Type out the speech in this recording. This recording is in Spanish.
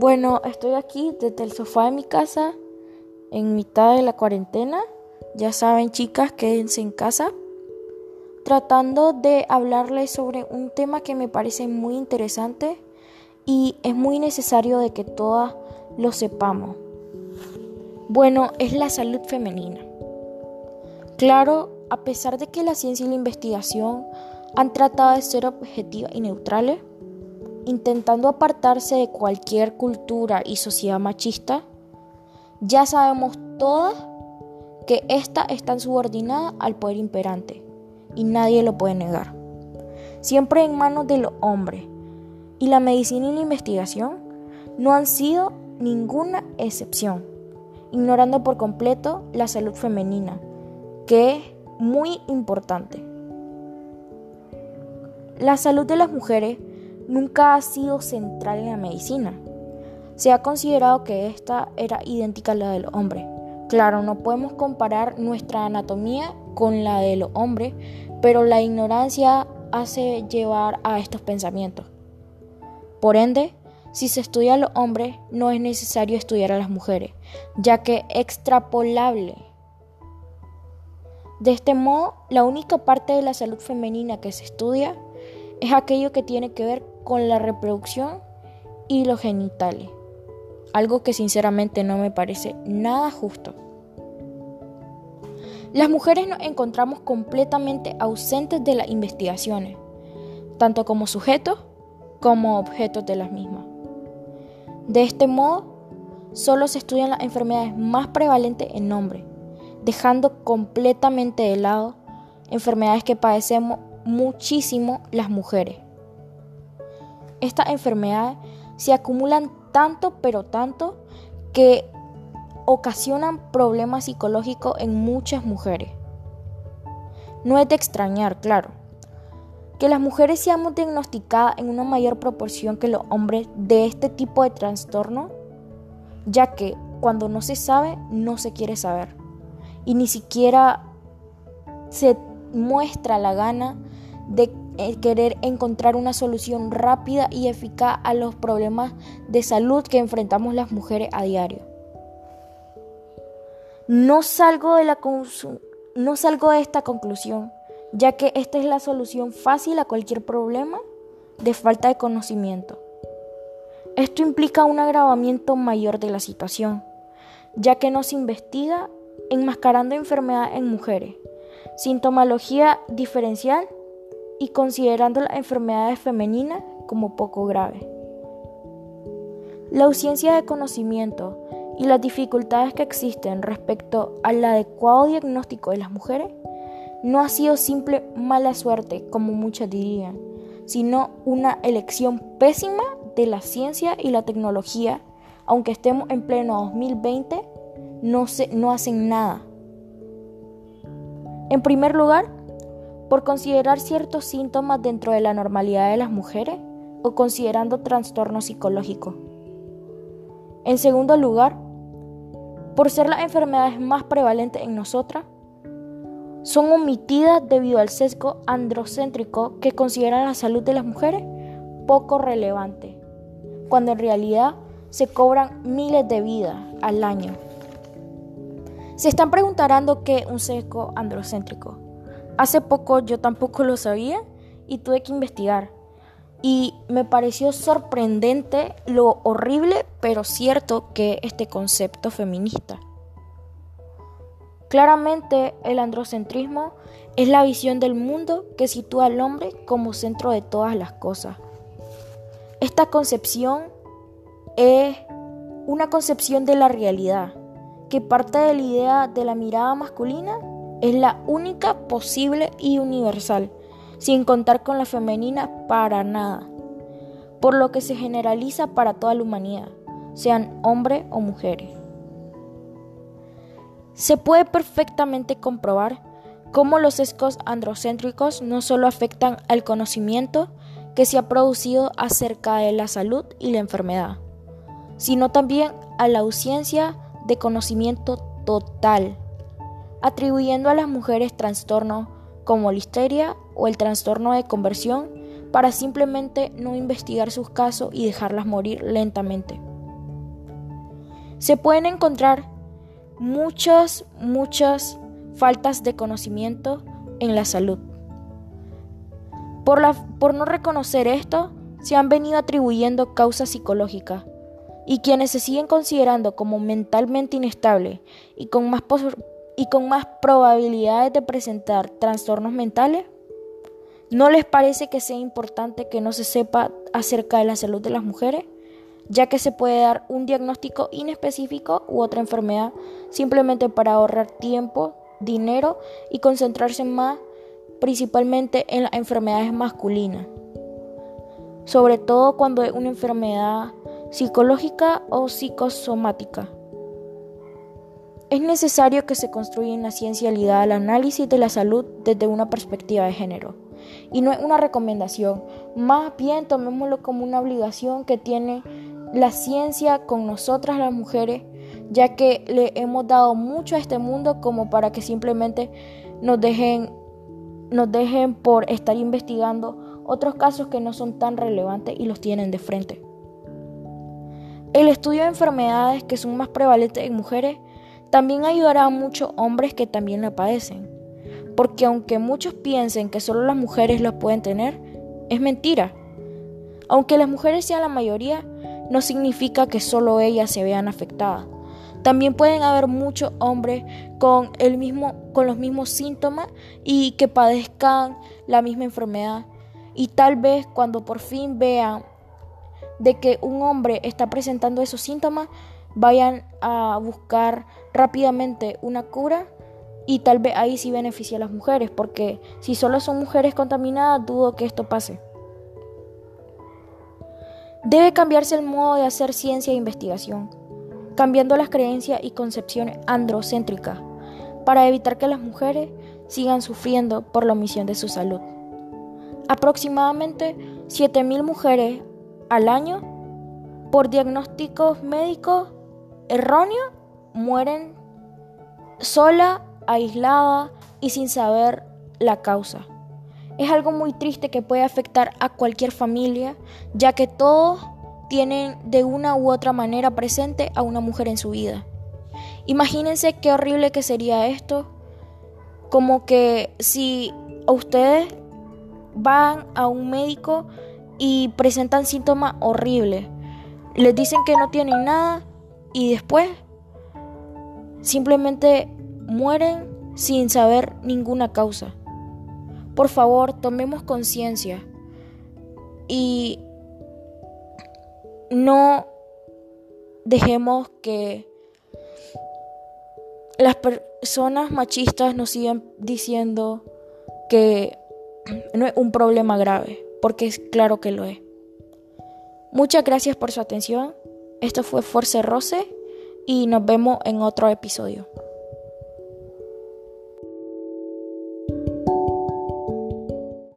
Bueno, estoy aquí desde el sofá de mi casa en mitad de la cuarentena. Ya saben, chicas, quédense en casa. Tratando de hablarles sobre un tema que me parece muy interesante y es muy necesario de que todas lo sepamos. Bueno, es la salud femenina. Claro, a pesar de que la ciencia y la investigación han tratado de ser objetivas y neutrales, intentando apartarse de cualquier cultura y sociedad machista, ya sabemos todas que ésta está subordinada al poder imperante y nadie lo puede negar. Siempre en manos de los hombres. Y la medicina y la investigación no han sido ninguna excepción, ignorando por completo la salud femenina, que es muy importante. La salud de las mujeres nunca ha sido central en la medicina. Se ha considerado que esta era idéntica a la del hombre. Claro, no podemos comparar nuestra anatomía con la de los hombres, pero la ignorancia hace llevar a estos pensamientos. Por ende, si se estudia a los hombres, no es necesario estudiar a las mujeres, ya que extrapolable. De este modo, la única parte de la salud femenina que se estudia es aquello que tiene que ver con la reproducción y los genitales, algo que sinceramente no me parece nada justo. Las mujeres nos encontramos completamente ausentes de las investigaciones, tanto como sujetos como objetos de las mismas. De este modo, solo se estudian las enfermedades más prevalentes en hombres, dejando completamente de lado enfermedades que padecemos muchísimo las mujeres. Estas enfermedades se acumulan tanto pero tanto que ocasionan problemas psicológicos en muchas mujeres. No es de extrañar, claro, que las mujeres seamos diagnosticadas en una mayor proporción que los hombres de este tipo de trastorno, ya que cuando no se sabe, no se quiere saber. Y ni siquiera se muestra la gana de querer encontrar una solución rápida y eficaz a los problemas de salud que enfrentamos las mujeres a diario. No salgo de, la no salgo de esta conclusión, ya que esta es la solución fácil a cualquier problema de falta de conocimiento. Esto implica un agravamiento mayor de la situación, ya que no se investiga enmascarando enfermedades en mujeres, sintomología diferencial y considerando las enfermedades femeninas como poco graves. La ausencia de conocimiento y las dificultades que existen respecto al adecuado diagnóstico de las mujeres no ha sido simple mala suerte, como muchas dirían, sino una elección pésima de la ciencia y la tecnología, aunque estemos en pleno 2020, no, se, no hacen nada. En primer lugar, por considerar ciertos síntomas dentro de la normalidad de las mujeres o considerando trastorno psicológico. En segundo lugar, por ser las enfermedades más prevalentes en nosotras, son omitidas debido al sesgo androcéntrico que considera la salud de las mujeres poco relevante, cuando en realidad se cobran miles de vidas al año. Se están preguntando qué es un sesgo androcéntrico. Hace poco yo tampoco lo sabía y tuve que investigar. Y me pareció sorprendente lo horrible pero cierto que este concepto feminista. Claramente el androcentrismo es la visión del mundo que sitúa al hombre como centro de todas las cosas. Esta concepción es una concepción de la realidad que parte de la idea de la mirada masculina es la única posible y universal, sin contar con la femenina para nada, por lo que se generaliza para toda la humanidad, sean hombres o mujeres. Se puede perfectamente comprobar cómo los sesgos androcéntricos no solo afectan al conocimiento que se ha producido acerca de la salud y la enfermedad, sino también a la ausencia de conocimiento total atribuyendo a las mujeres trastornos como la histeria o el trastorno de conversión para simplemente no investigar sus casos y dejarlas morir lentamente. Se pueden encontrar muchas, muchas faltas de conocimiento en la salud. Por, la, por no reconocer esto, se han venido atribuyendo causas psicológicas y quienes se siguen considerando como mentalmente inestables y con más, y con más probabilidades de presentar trastornos mentales, ¿no les parece que sea importante que no se sepa acerca de la salud de las mujeres? ya que se puede dar un diagnóstico inespecífico u otra enfermedad simplemente para ahorrar tiempo, dinero y concentrarse más principalmente en las enfermedades masculinas, sobre todo cuando es una enfermedad psicológica o psicosomática. Es necesario que se construya una ciencia ligada al análisis de la salud desde una perspectiva de género. Y no es una recomendación, más bien tomémoslo como una obligación que tiene la ciencia con nosotras las mujeres, ya que le hemos dado mucho a este mundo como para que simplemente nos dejen, nos dejen por estar investigando otros casos que no son tan relevantes y los tienen de frente. El estudio de enfermedades que son más prevalentes en mujeres también ayudará a muchos hombres que también la padecen, porque aunque muchos piensen que solo las mujeres la pueden tener, es mentira. Aunque las mujeres sean la mayoría, no significa que solo ellas se vean afectadas. También pueden haber muchos hombres con, el mismo, con los mismos síntomas y que padezcan la misma enfermedad. Y tal vez cuando por fin vean de que un hombre está presentando esos síntomas, vayan a buscar rápidamente una cura y tal vez ahí sí beneficie a las mujeres, porque si solo son mujeres contaminadas, dudo que esto pase. Debe cambiarse el modo de hacer ciencia e investigación, cambiando las creencias y concepciones androcéntricas, para evitar que las mujeres sigan sufriendo por la omisión de su salud. Aproximadamente 7.000 mujeres al año, por diagnósticos médicos erróneos, mueren sola, aislada y sin saber la causa. Es algo muy triste que puede afectar a cualquier familia, ya que todos tienen de una u otra manera presente a una mujer en su vida. Imagínense qué horrible que sería esto, como que si ustedes van a un médico y presentan síntomas horribles, les dicen que no tienen nada y después simplemente mueren sin saber ninguna causa. Por favor, tomemos conciencia y no dejemos que las personas machistas nos sigan diciendo que no es un problema grave, porque es claro que lo es. Muchas gracias por su atención. Esto fue Force Rose y nos vemos en otro episodio.